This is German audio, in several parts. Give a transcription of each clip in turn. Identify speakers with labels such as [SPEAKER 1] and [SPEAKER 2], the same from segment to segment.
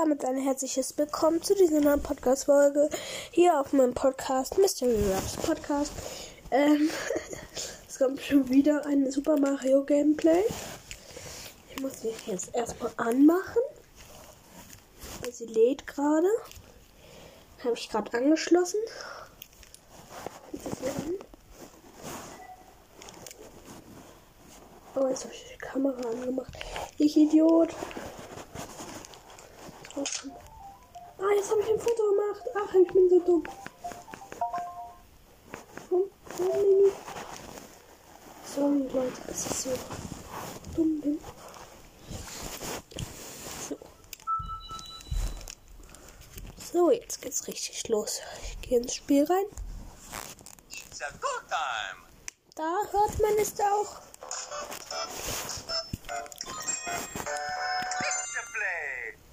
[SPEAKER 1] damit ein herzliches Willkommen zu dieser neuen Podcast-Folge hier auf meinem Podcast Mystery Raps Podcast. Ähm, es kommt schon wieder ein Super Mario Gameplay. Ich muss sie jetzt erstmal anmachen. Sie lädt gerade. Habe ich gerade angeschlossen. Oh, jetzt habe ich die Kamera angemacht. Ich Idiot. Ah, jetzt habe ich ein Foto gemacht. Ach, ich bin so dumm. Sorry, Leute, dass ich so dumm bin. So. So, jetzt geht's richtig los. Ich gehe ins Spiel rein.
[SPEAKER 2] It's a good time.
[SPEAKER 1] Da hört man es auch.
[SPEAKER 2] Picture play.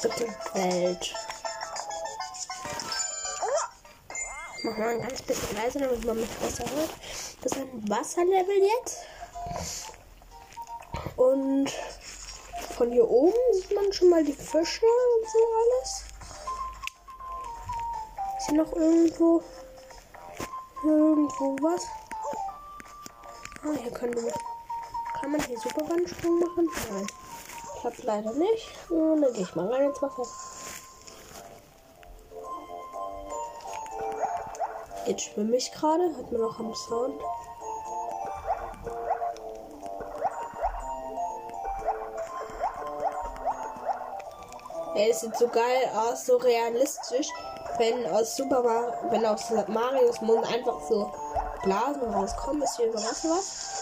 [SPEAKER 1] Dritte Welt. Machen wir ein ganz bisschen leiser, damit man mich besser hört. Das ist ein Wasserlevel jetzt. Und von hier oben sieht man schon mal die Fische und so alles. Ist hier noch irgendwo irgendwo was? Ah, hier können wir. Kann man hier Superwandsprung machen? Nein. Klappt leider nicht. Und dann gehe ich mal rein ins Wasser. Jetzt schwimme ich gerade. Hört man noch am Sound. Ey, es sieht so geil aus, so realistisch, wenn aus Super Mario, wenn aus Marios Mund einfach so Blasen rauskommen. Ist hier über was?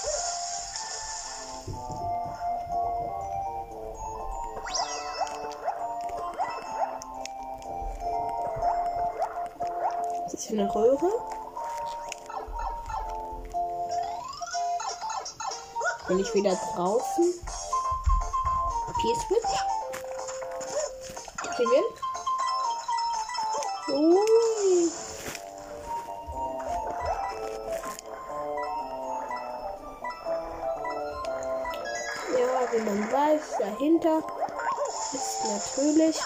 [SPEAKER 1] Hier eine Röhre? Bin ich wieder draußen? P-Switch? Klingeln? Ui. Ja, wie man weiß, dahinter ist natürlich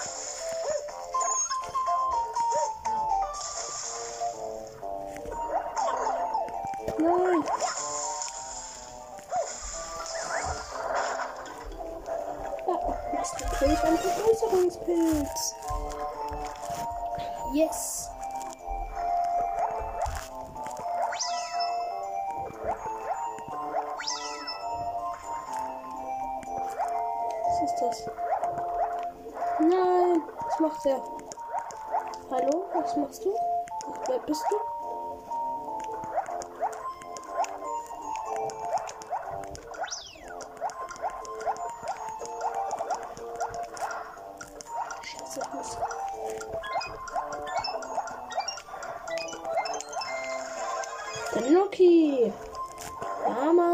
[SPEAKER 1] Tanuki! Ja, Mann!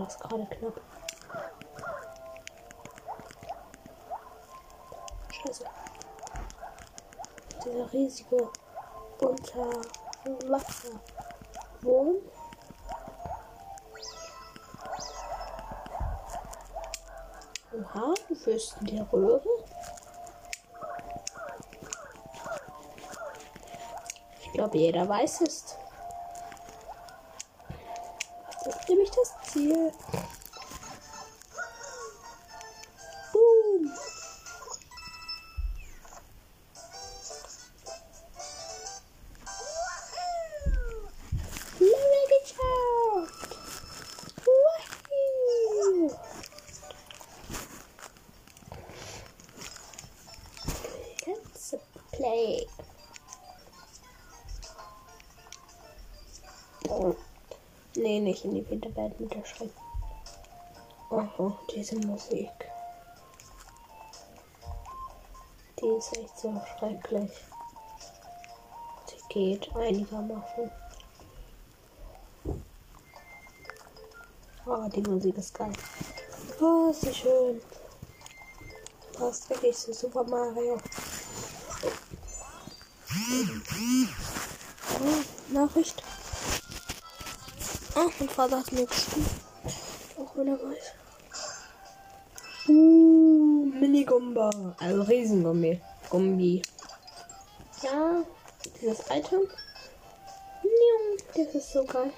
[SPEAKER 1] War das gerade knapp. Scheiße. Dieser riesige Unterwasserwurm. Oha, du führst in der Röhre. Ich glaube, jeder weiß es. Das ist nämlich das Nicht in die Winterwelt mit der Schreck. Oh, diese Musik. Die ist echt so schrecklich. Sie geht einigermaßen. Oh, die Musik ist geil. Oh, ist sie schön. Passt wirklich zu Super Mario. Oh, Nachricht. Oh, mein Vater hat mir geschrieben. Auch wenn er weiß. Uh, Minigumba. Also Riesengummi. Gumbi. Ja, dieses Item. Das ist so geil.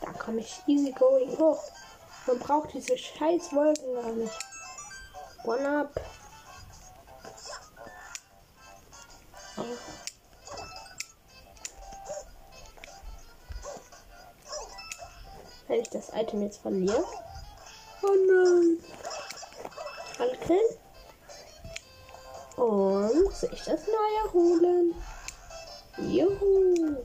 [SPEAKER 1] Da komme ich easy going hoch. Man braucht diese scheiß Wolken gar nicht. One up. Wenn ich das Item jetzt verliere. Oh nein. Alle killen. Und sich das neue holen. Juhu.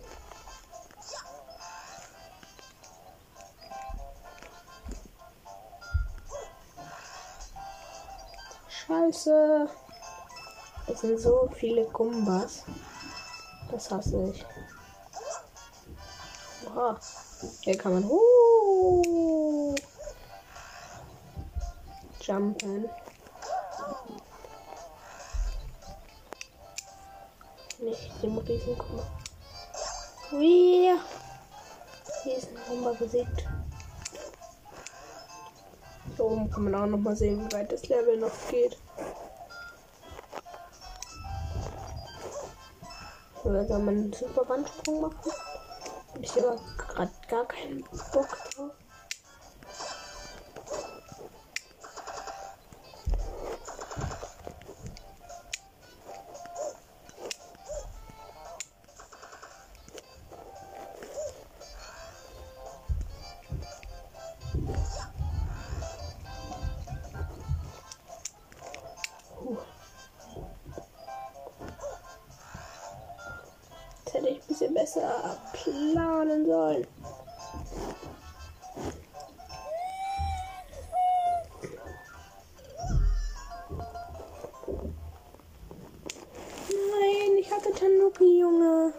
[SPEAKER 1] Scheiße. Es sind so viele Gumbas. Das hasse ich. Oha. Hier kann man hoch. Jumpen. Nicht den Riesengumba. Wie? Riesengumba besiegt. Da oben kann man auch noch mal sehen, wie weit das Level noch geht. Oder soll man einen super Wandsprung machen? Ich aber gerade gar keinen Bock drauf. Tanuki, Junge.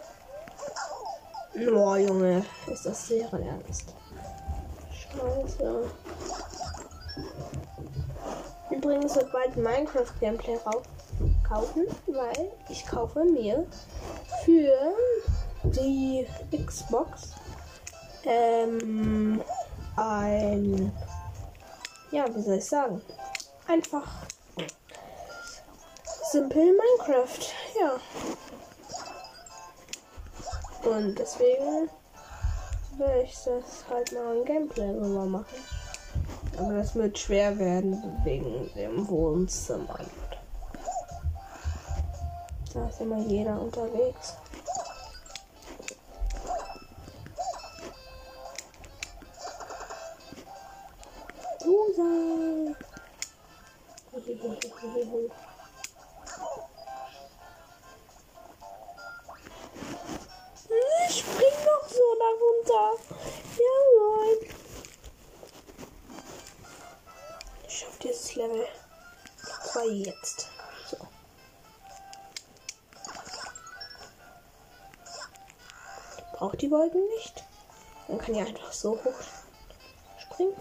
[SPEAKER 1] Oh, Junge, ist das sehr ernst. Scheiße. Übrigens wird bald Minecraft Gameplay kaufen, weil ich kaufe mir für die Xbox ähm, ein ja, wie soll ich sagen? Einfach simpel Minecraft, ja. Und deswegen will ich das halt mal ein Gameplay drüber machen. Aber das wird schwer werden wegen dem Wohnzimmer. Da ist immer jeder unterwegs. Loser. Darunter. Jawohl. Ich schaff dieses Level. Zwar jetzt. So. Braucht die Wolken nicht. Man kann ja einfach so hoch springen.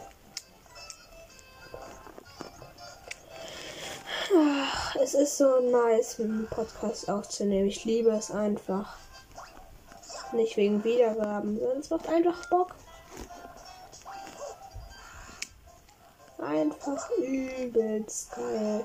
[SPEAKER 1] Ach, es ist so nice, einen Podcast aufzunehmen. Ich liebe es einfach. Nicht wegen Wiedergaben, es macht einfach Bock. Einfach übelst geil.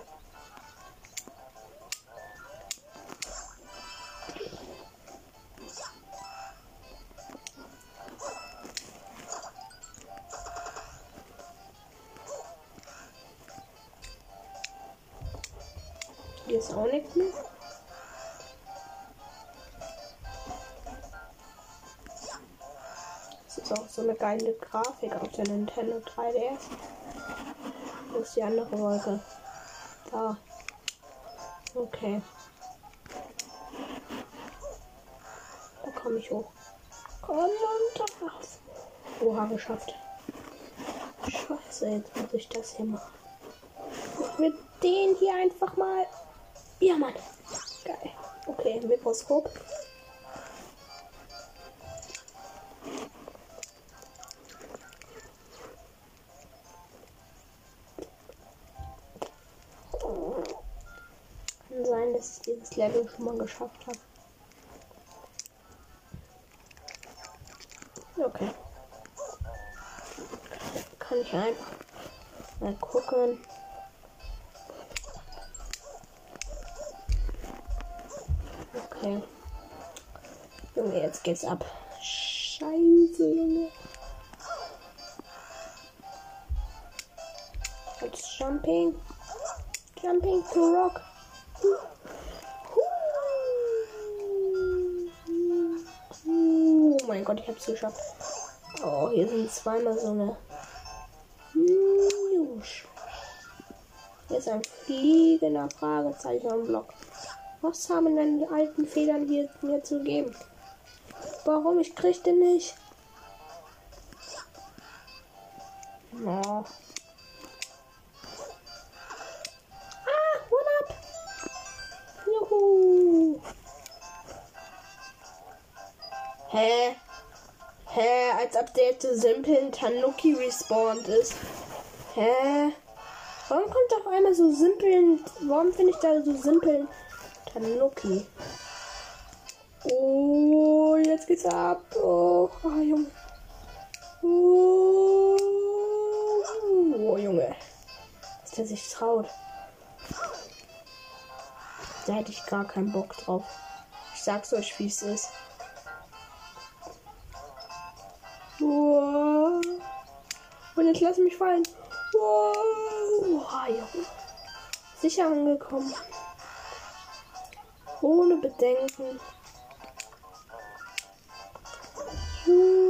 [SPEAKER 1] Geile Grafik auf der Nintendo 3DS. Wo ist die andere Wolke? Da. Okay. Da komme ich hoch. Komm runter. Oha, geschafft. Scheiße, jetzt muss ich das hier machen. Ich will den hier einfach mal. Ja, Mann. Geil. Okay, Mikroskop. Dieses Level schon mal geschafft habe. Okay. Kann ich einfach mal gucken. Okay. Junge, jetzt geht's ab. Scheiße, Junge. Jetzt Jumping. Jumping to Rock. Oh mein Gott, ich hab's geschafft. Oh, hier sind zweimal so eine. Hier ist ein fliegender Fragezeichen am Block. Was haben denn die alten Federn hier mir zu geben? Warum? Ich krieg den nicht. Oh. Als ob der jetzt so simpel Tanuki respawned ist. Hä? Warum kommt auf einmal so simpel? Warum finde ich da so simpel Tanuki? Oh, jetzt geht's ab. Oh, oh Junge. Oh, oh, Junge. Dass der sich traut. Da hätte ich gar keinen Bock drauf. Ich sag's euch, wie es ist. Wow. Und jetzt lass mich fallen. Wow. Sicher angekommen. Ohne Bedenken. Juhu.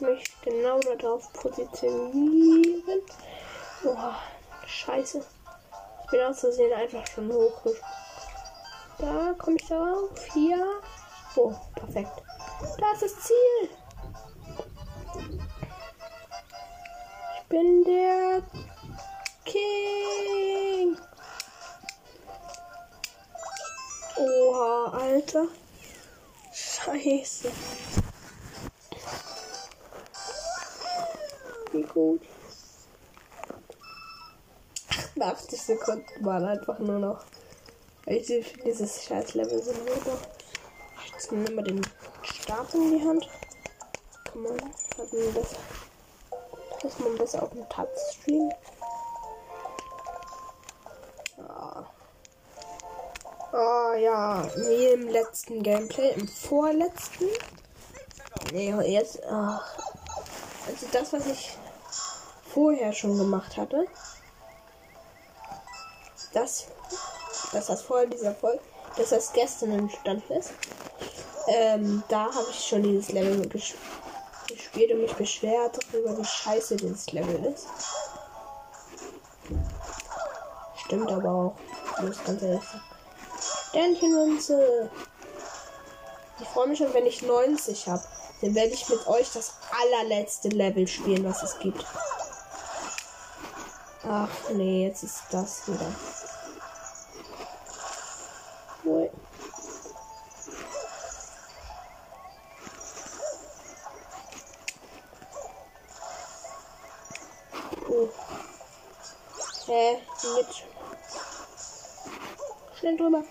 [SPEAKER 1] Mich genau darauf positionieren. Boah, scheiße. Ich bin aus Versehen einfach schon hoch. Da komme ich darauf. Hier. Oh, perfekt. Da ist das Ziel. Ich bin der King. Oha, Alter. Scheiße. Wie gut. 80 Sekunden waren einfach nur noch. Ich dieses scheiß Level so mega. Jetzt nehmen wir den Stab in die Hand. Kann man, hat man besser. Dass man besser auf dem Touchscreen. Ah. Oh ja, wie im letzten Gameplay, im vorletzten. Nee, jetzt. Ach. Also das, was ich vorher schon gemacht hatte. Das, dass das vorher dieser Folge, dass das gestern entstanden ist. Ähm, da habe ich schon dieses Level ges gespielt und mich beschwert darüber, wie scheiße dieses Level ist. Stimmt aber auch. Muss ganz ehrlich sagen. Sternchenmünze. Ich freue mich schon, wenn ich 90 habe. Dann werde ich mit euch das allerletzte Level spielen, was es gibt. Ach nee, jetzt ist das wieder. Ui. Hä? Mit. Schnell drüber.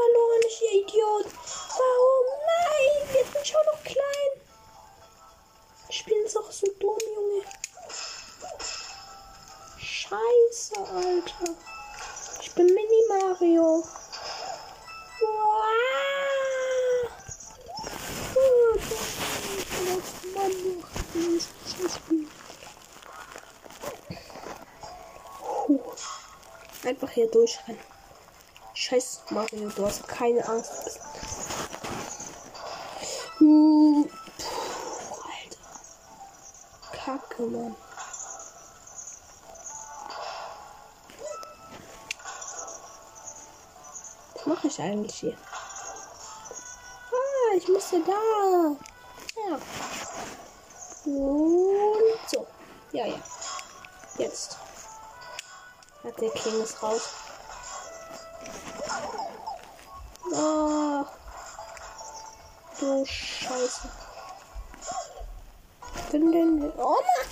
[SPEAKER 1] verloren, ich ihr Idiot. Warum? Nein, jetzt bin ich auch noch klein. Ich bin jetzt auch so dumm, Junge. Scheiße, Alter. Ich bin Mini Mario. Einfach hier durchrennen. Scheiß Mario, du hast keine Angst. Uh, puh, Alter. Kacke, Mann. Was mache ich eigentlich hier? Ah, ich musste da. Ja. Und so. Ja, ja. Jetzt. Hat der King ist raus. Oh. Du Scheiße. Bin denn. Oh Mann!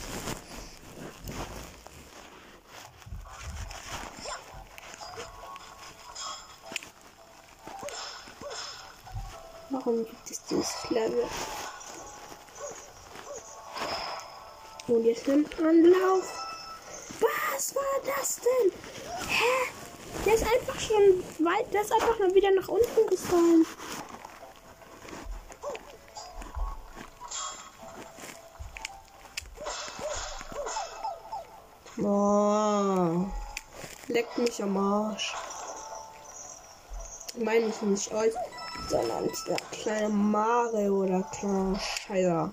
[SPEAKER 1] Warum gibt es dieses Level? Und jetzt nimmt Anlauf. Was war das denn? Hä? Der ist einfach schon weit. Der ist einfach nur wieder nach unten gefallen. Oh, leckt mich am Arsch. Ich meine ich nicht euch, sondern der kleine Mario oder kleine Scheiße.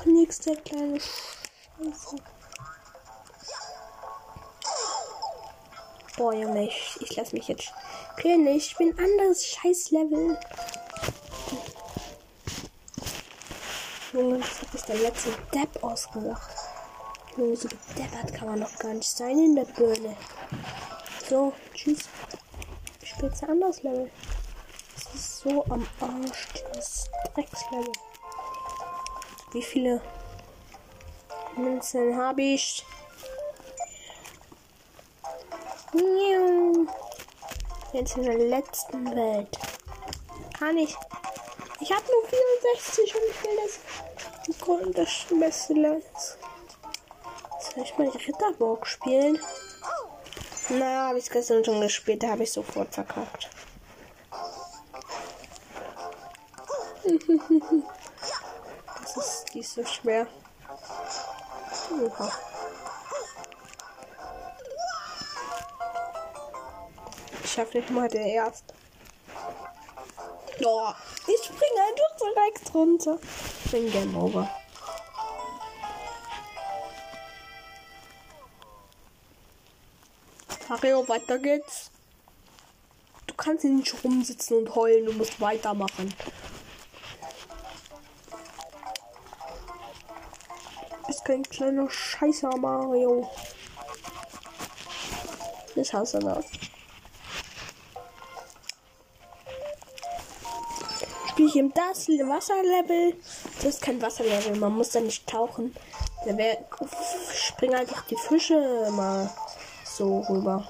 [SPEAKER 1] Doch nichts, der kleine Scheiße. Boah, Junge, ich, ich lass mich jetzt killen. Ich bin anderes Scheiß-Level. Junge, das hat sich der letzte Depp ausgedacht. Junge, so gedeppert kann man noch gar nicht sein in der Birne. So, tschüss. Ich spiele jetzt ein anderes Level. Das ist so am Arsch, dieses Dreckslevel. Wie viele Münzen habe ich? Jetzt in der letzten Welt. Kann ich. Ich habe nur 64 und ich will das, das, beste Level. Soll ich mal die Ritterburg spielen? Na, habe ich gestern schon gespielt, da habe ich sofort verkackt. die ist so schwer. Oha. Ich schaffe nicht mal der Erste. Oh, ich springe einfach direkt runter. Ich bin Game Over. Mario, weiter geht's. Du kannst hier nicht rumsitzen und heulen, du musst weitermachen. Kein kleiner Scheißer, Mario. Ich hasse das. Spiel ich im das Wasserlevel. Das ist kein Wasserlevel, man muss da nicht tauchen. Da springen einfach die Fische mal so rüber.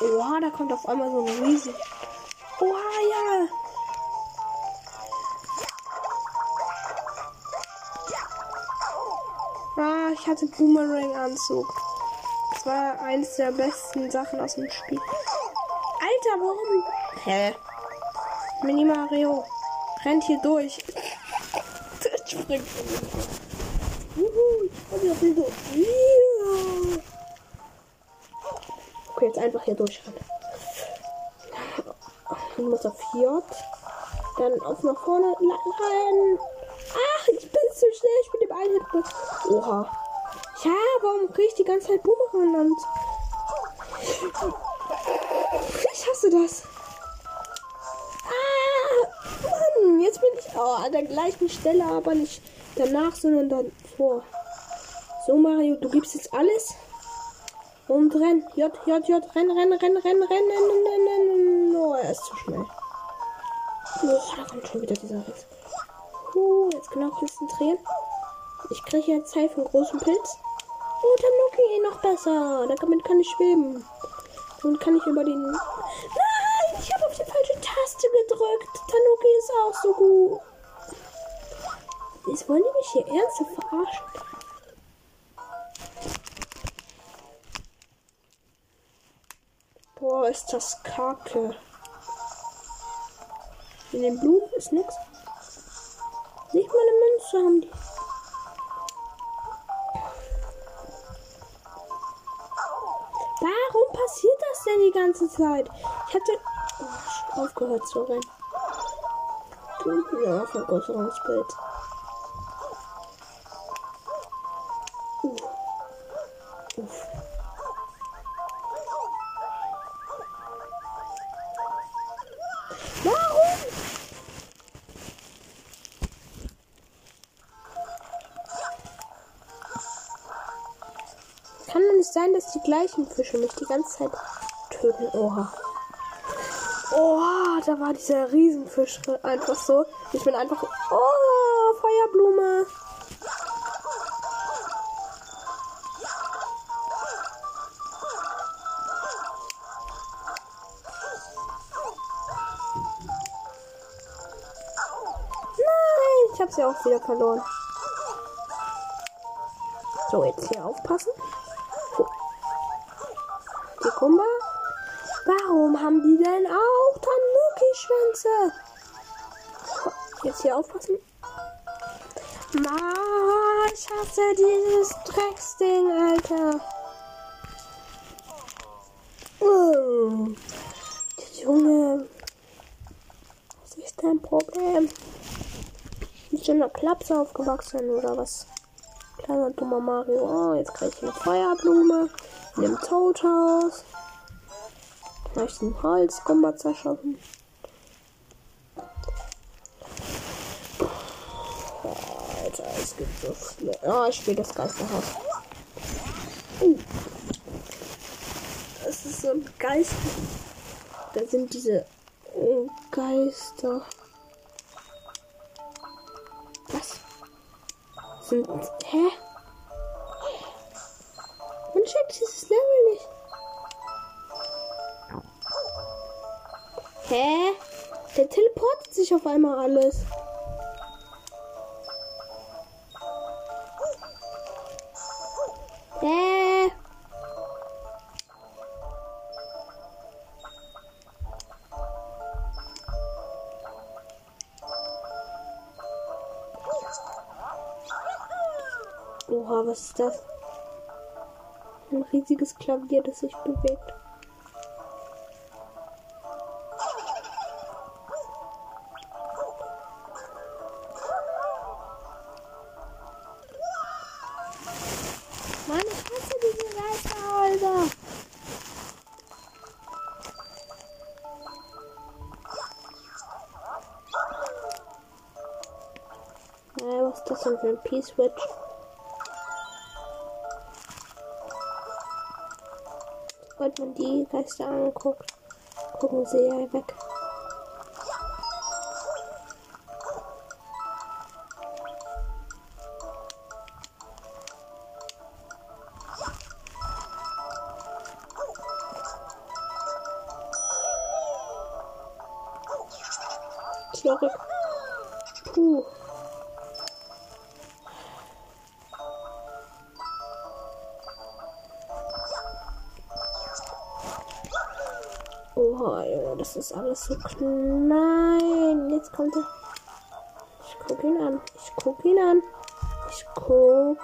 [SPEAKER 1] Oha, da kommt auf einmal so ein riesig. Oha, ja. Ah, ich hatte Boomerang-Anzug. Das war eines der besten Sachen aus dem Spiel. Alter, warum? Hä? Mini Mario rennt hier durch. Springt. Juhu, ich komm auf diese. Ja. Okay, jetzt einfach hier durchrennen. Ich muss auf J. Dann auf nach vorne rennen. Ach, ich bin zu schnell. Ich bin dem einen Oha. Ja, warum kriege ich die ganze Zeit Boomerang an? Ich hasse das. Ah, Mann, jetzt bin ich oh, an der gleichen Stelle, aber nicht danach, sondern dann vor. So, Mario, du gibst jetzt alles. Und renn. J, J, J, renn, renn, renn, renn, renn, renn, renn, renn. Oh, er ist zu schnell. Oh, da kommt schon wieder dieser Riss. Uh, jetzt genau konzentrieren. Ich kriege jetzt Zeit vom großen Pilz. Oh, Tanuki noch besser. Damit kann ich schweben. Und kann ich über den. Nein, ich habe auf die falsche Taste gedrückt. Tanuki ist auch so gut. Jetzt wollen die mich hier ernsthaft verarschen. Boah, ist das kacke. In den Blumen ist nix. Nicht mal eine Münze haben die. Warum passiert das denn die ganze Zeit? Ich hatte oh, aufgehört zu rennen. Ja, Vergrößerungsbild. Gleichen Fische mich die ganze Zeit töten. Oha. Oha, da war dieser Riesenfisch einfach so. Ich bin einfach. Oh, Feuerblume. Nein, ich habe sie auch wieder verloren. So, jetzt hier aufpassen. Kumba. Warum haben die denn auch Tanuki-Schwänze? Jetzt hier aufpassen. Ma, ich hasse dieses Drecksding, Alter. Oh. Junge. Was ist dein Problem? Bist du in der Klapse aufgewachsen oder was? Kleiner dummer Mario. Oh, jetzt krieg ich eine Feuerblume. In dem Toadhaus. Kann ich den Holzgummer zerschaffen? Alter, es gibt so viele. Ja, ich spiele das Geisterhaus. Uh. Das ist so ein Geister. Da sind diese äh, Geister. Was? Sind. Hä? Man checkt dieses Level Hä? Der teleportet sich auf einmal alles. Hä? Oha, was ist das? Ein riesiges Klavier, das sich bewegt. Was ist das denn für ein P-Switch? Sobald man die Geister anguckt, gucken sie ja weg. Puh. Junge, das ist alles so klein. Jetzt kommt er. Ich guck ihn an. Ich guck ihn an. Ich guck.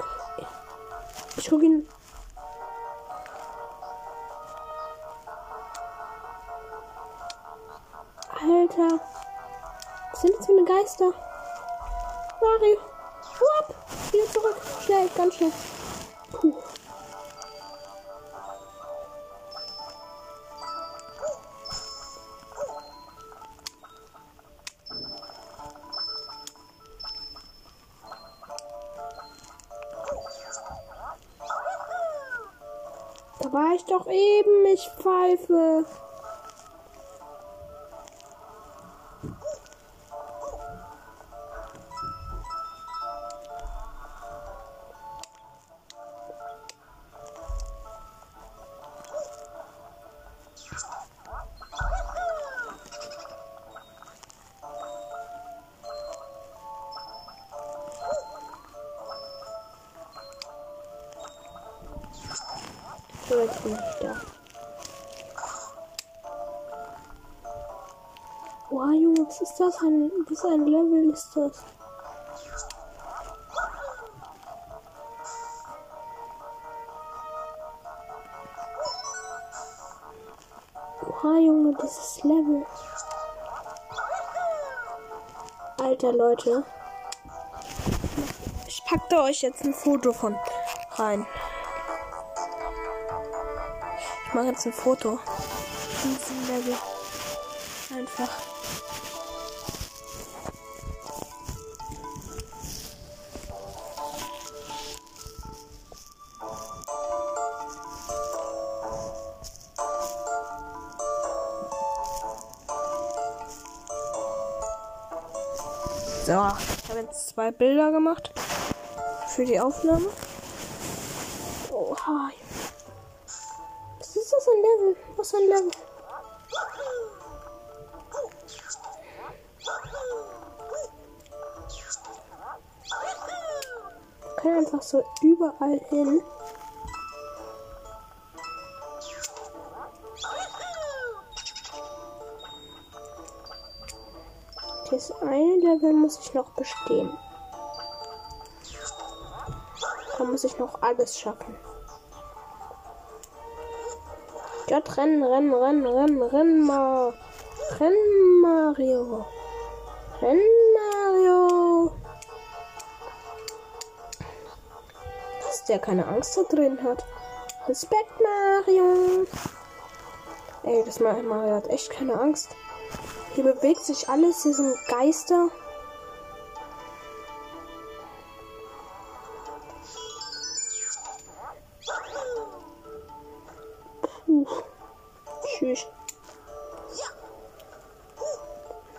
[SPEAKER 1] Ich guck ihn. Alter. Was sind das für eine Geister? Mario. Wupp. Wieder zurück. Schnell, ganz schnell. кайфа. Давайте, да. Was ist das? Ein, was ein Level ist das? Wow, Junge, dieses Level. Alter, Leute. Ich pack da euch jetzt ein Foto von rein. Ich mache jetzt ein Foto von diesem Level. Einfach. So, ich habe jetzt zwei Bilder gemacht für die Aufnahme. Oha. Was ist das ein Level? Was für ein Level? Ich kann einfach so überall hin. Eine Level muss ich noch bestehen. Da muss ich noch alles schaffen. Gott, rennen, rennen, rennen, rennen, rennen, mal. Rennen, Mario. Rennen, Mario. Dass der keine Angst da drin hat. Respekt, Mario. Ey, das Mario hat echt keine Angst. Hier bewegt sich alles. Hier sind Geister. Puh. Tschüss.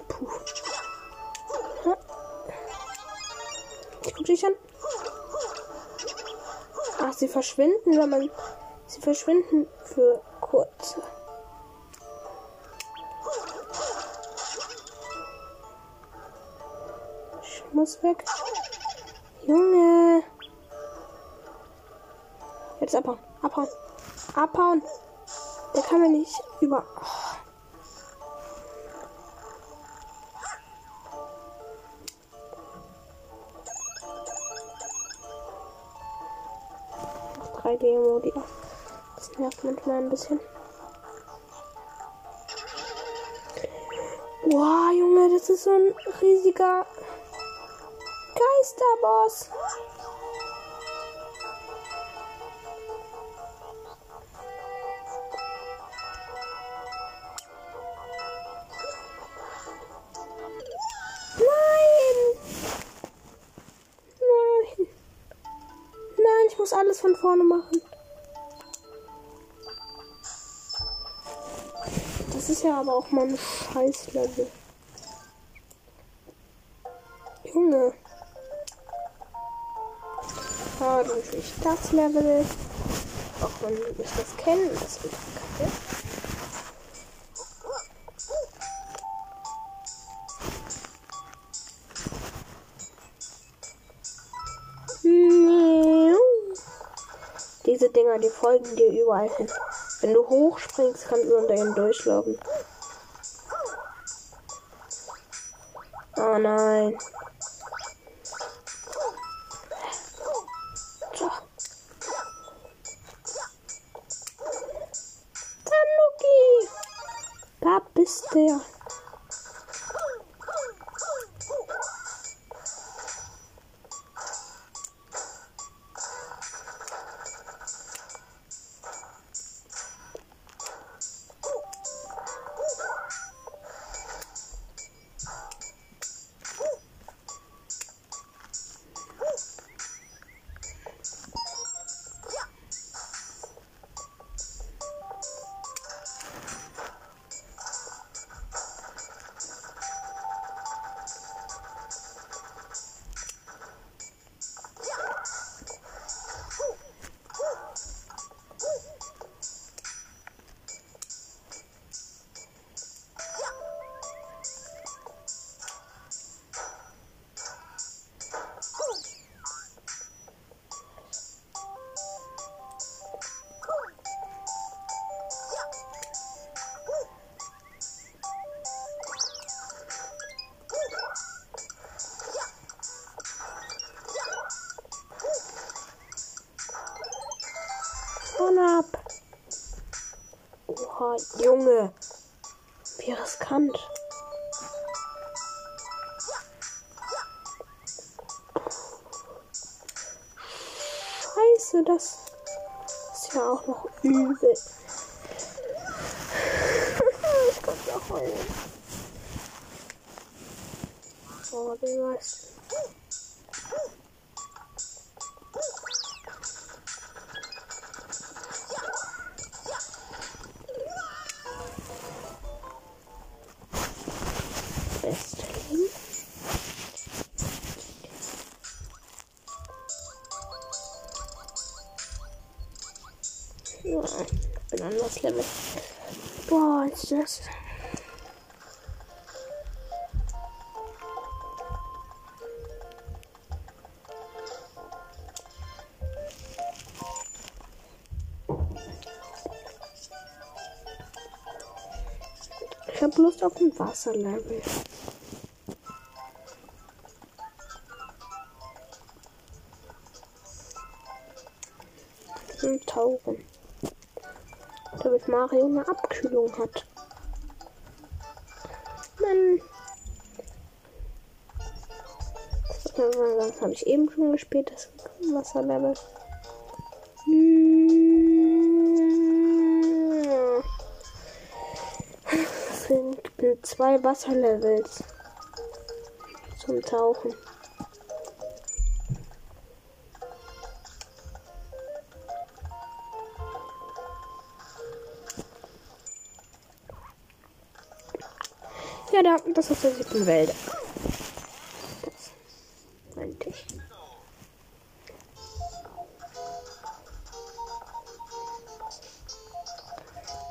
[SPEAKER 1] Puh. Ha. Guck dich an. Ach, sie verschwinden, wenn man. Sie verschwinden für muss weg. Junge. Jetzt abhauen. Abhauen. Abhauen. Der kann mir nicht über. Oh. Noch 3D-Modi. Das nervt manchmal ein bisschen. Wow, Junge, das ist so ein riesiger Geisterboss. Nein! Nein! Nein, ich muss alles von vorne machen. Das ist ja aber auch mal ein Scheißlevel. Ich das Level. Auch wenn ich das kenne, das ist kacke. Diese Dinger, die folgen dir überall hin. Wenn du hochspringst, kannst du unter ihnen durchlaufen. Junge. Wie riskant. Scheiße, das ist ja auch noch übel. ich kann ja heulen. Oh, die weiß. Level. Boah, ist das. Ich hab Lust auf ein Wasserlevel. Mario eine Abkühlung hat. Mann. Das habe ich eben schon gespielt, das Wasserlevel. Hm. Es sind zwei Wasserlevels zum Tauchen. Ja, da, das ist der siebten Wälder. Das meinte ich.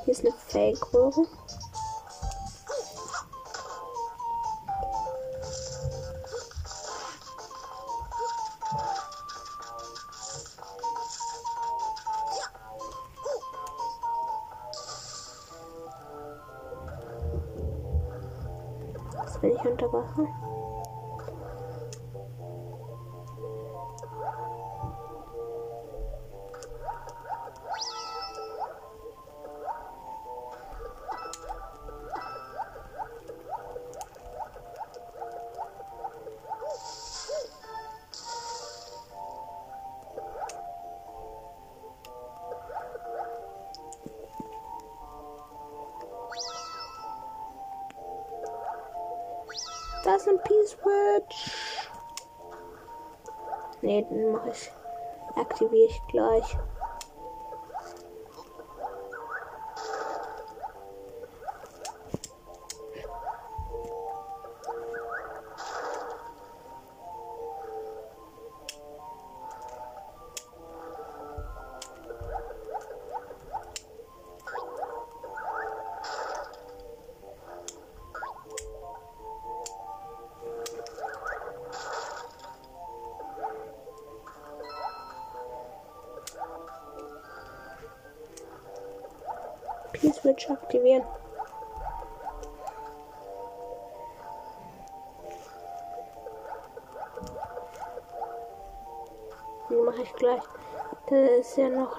[SPEAKER 1] Hier ist eine Fake-Röhre. Ist ein P-Switch. Ne, den mache ich. Aktiviere ich gleich.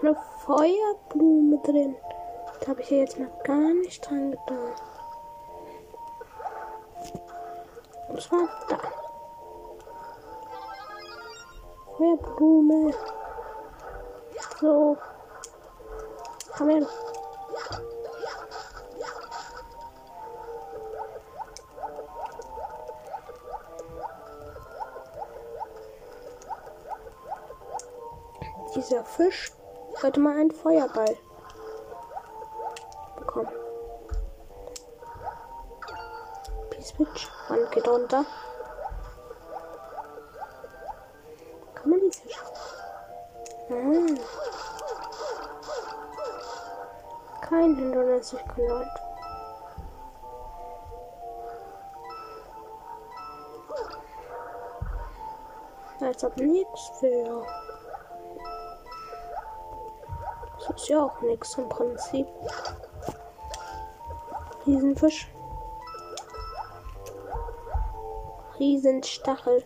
[SPEAKER 1] Eine Feuerblume drin. Da habe ich ja jetzt noch gar nicht dran gedacht. Und zwar da. Feuerblume. So. Komm her. Dieser Fisch sollte mal einen Feuerball bekommen. P-Switch. Man geht runter. Kann man die Fische? Ah. Kein Hindernis, ich kann halt. Als ob nichts wäre. Ist ja auch nichts im Prinzip. Riesenfisch. Riesenstachel.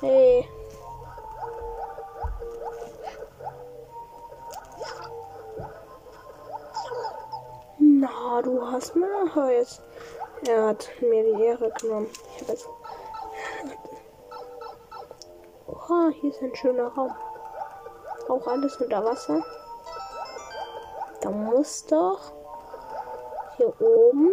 [SPEAKER 1] Hey. Oh, du hast mir jetzt. Er hat mir die Ehre genommen. Ich habe jetzt. Oh, hier ist ein schöner Raum. Auch alles unter Wasser. Da muss doch hier oben.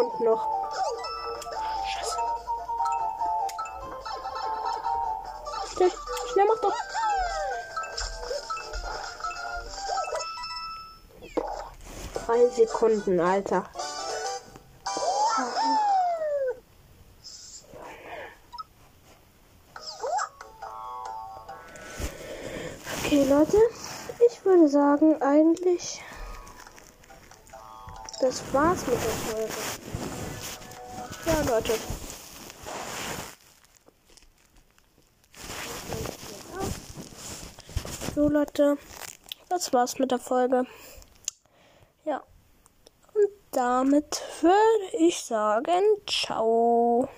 [SPEAKER 1] Sekunden noch. Scheiße. Schnell, schnell, mach doch. Drei Sekunden, Alter. Okay, Leute. Ich würde sagen, eigentlich. Das war's mit der Folge. Ja, Leute. So, Leute. Das war's mit der Folge. Ja. Und damit würde ich sagen, ciao.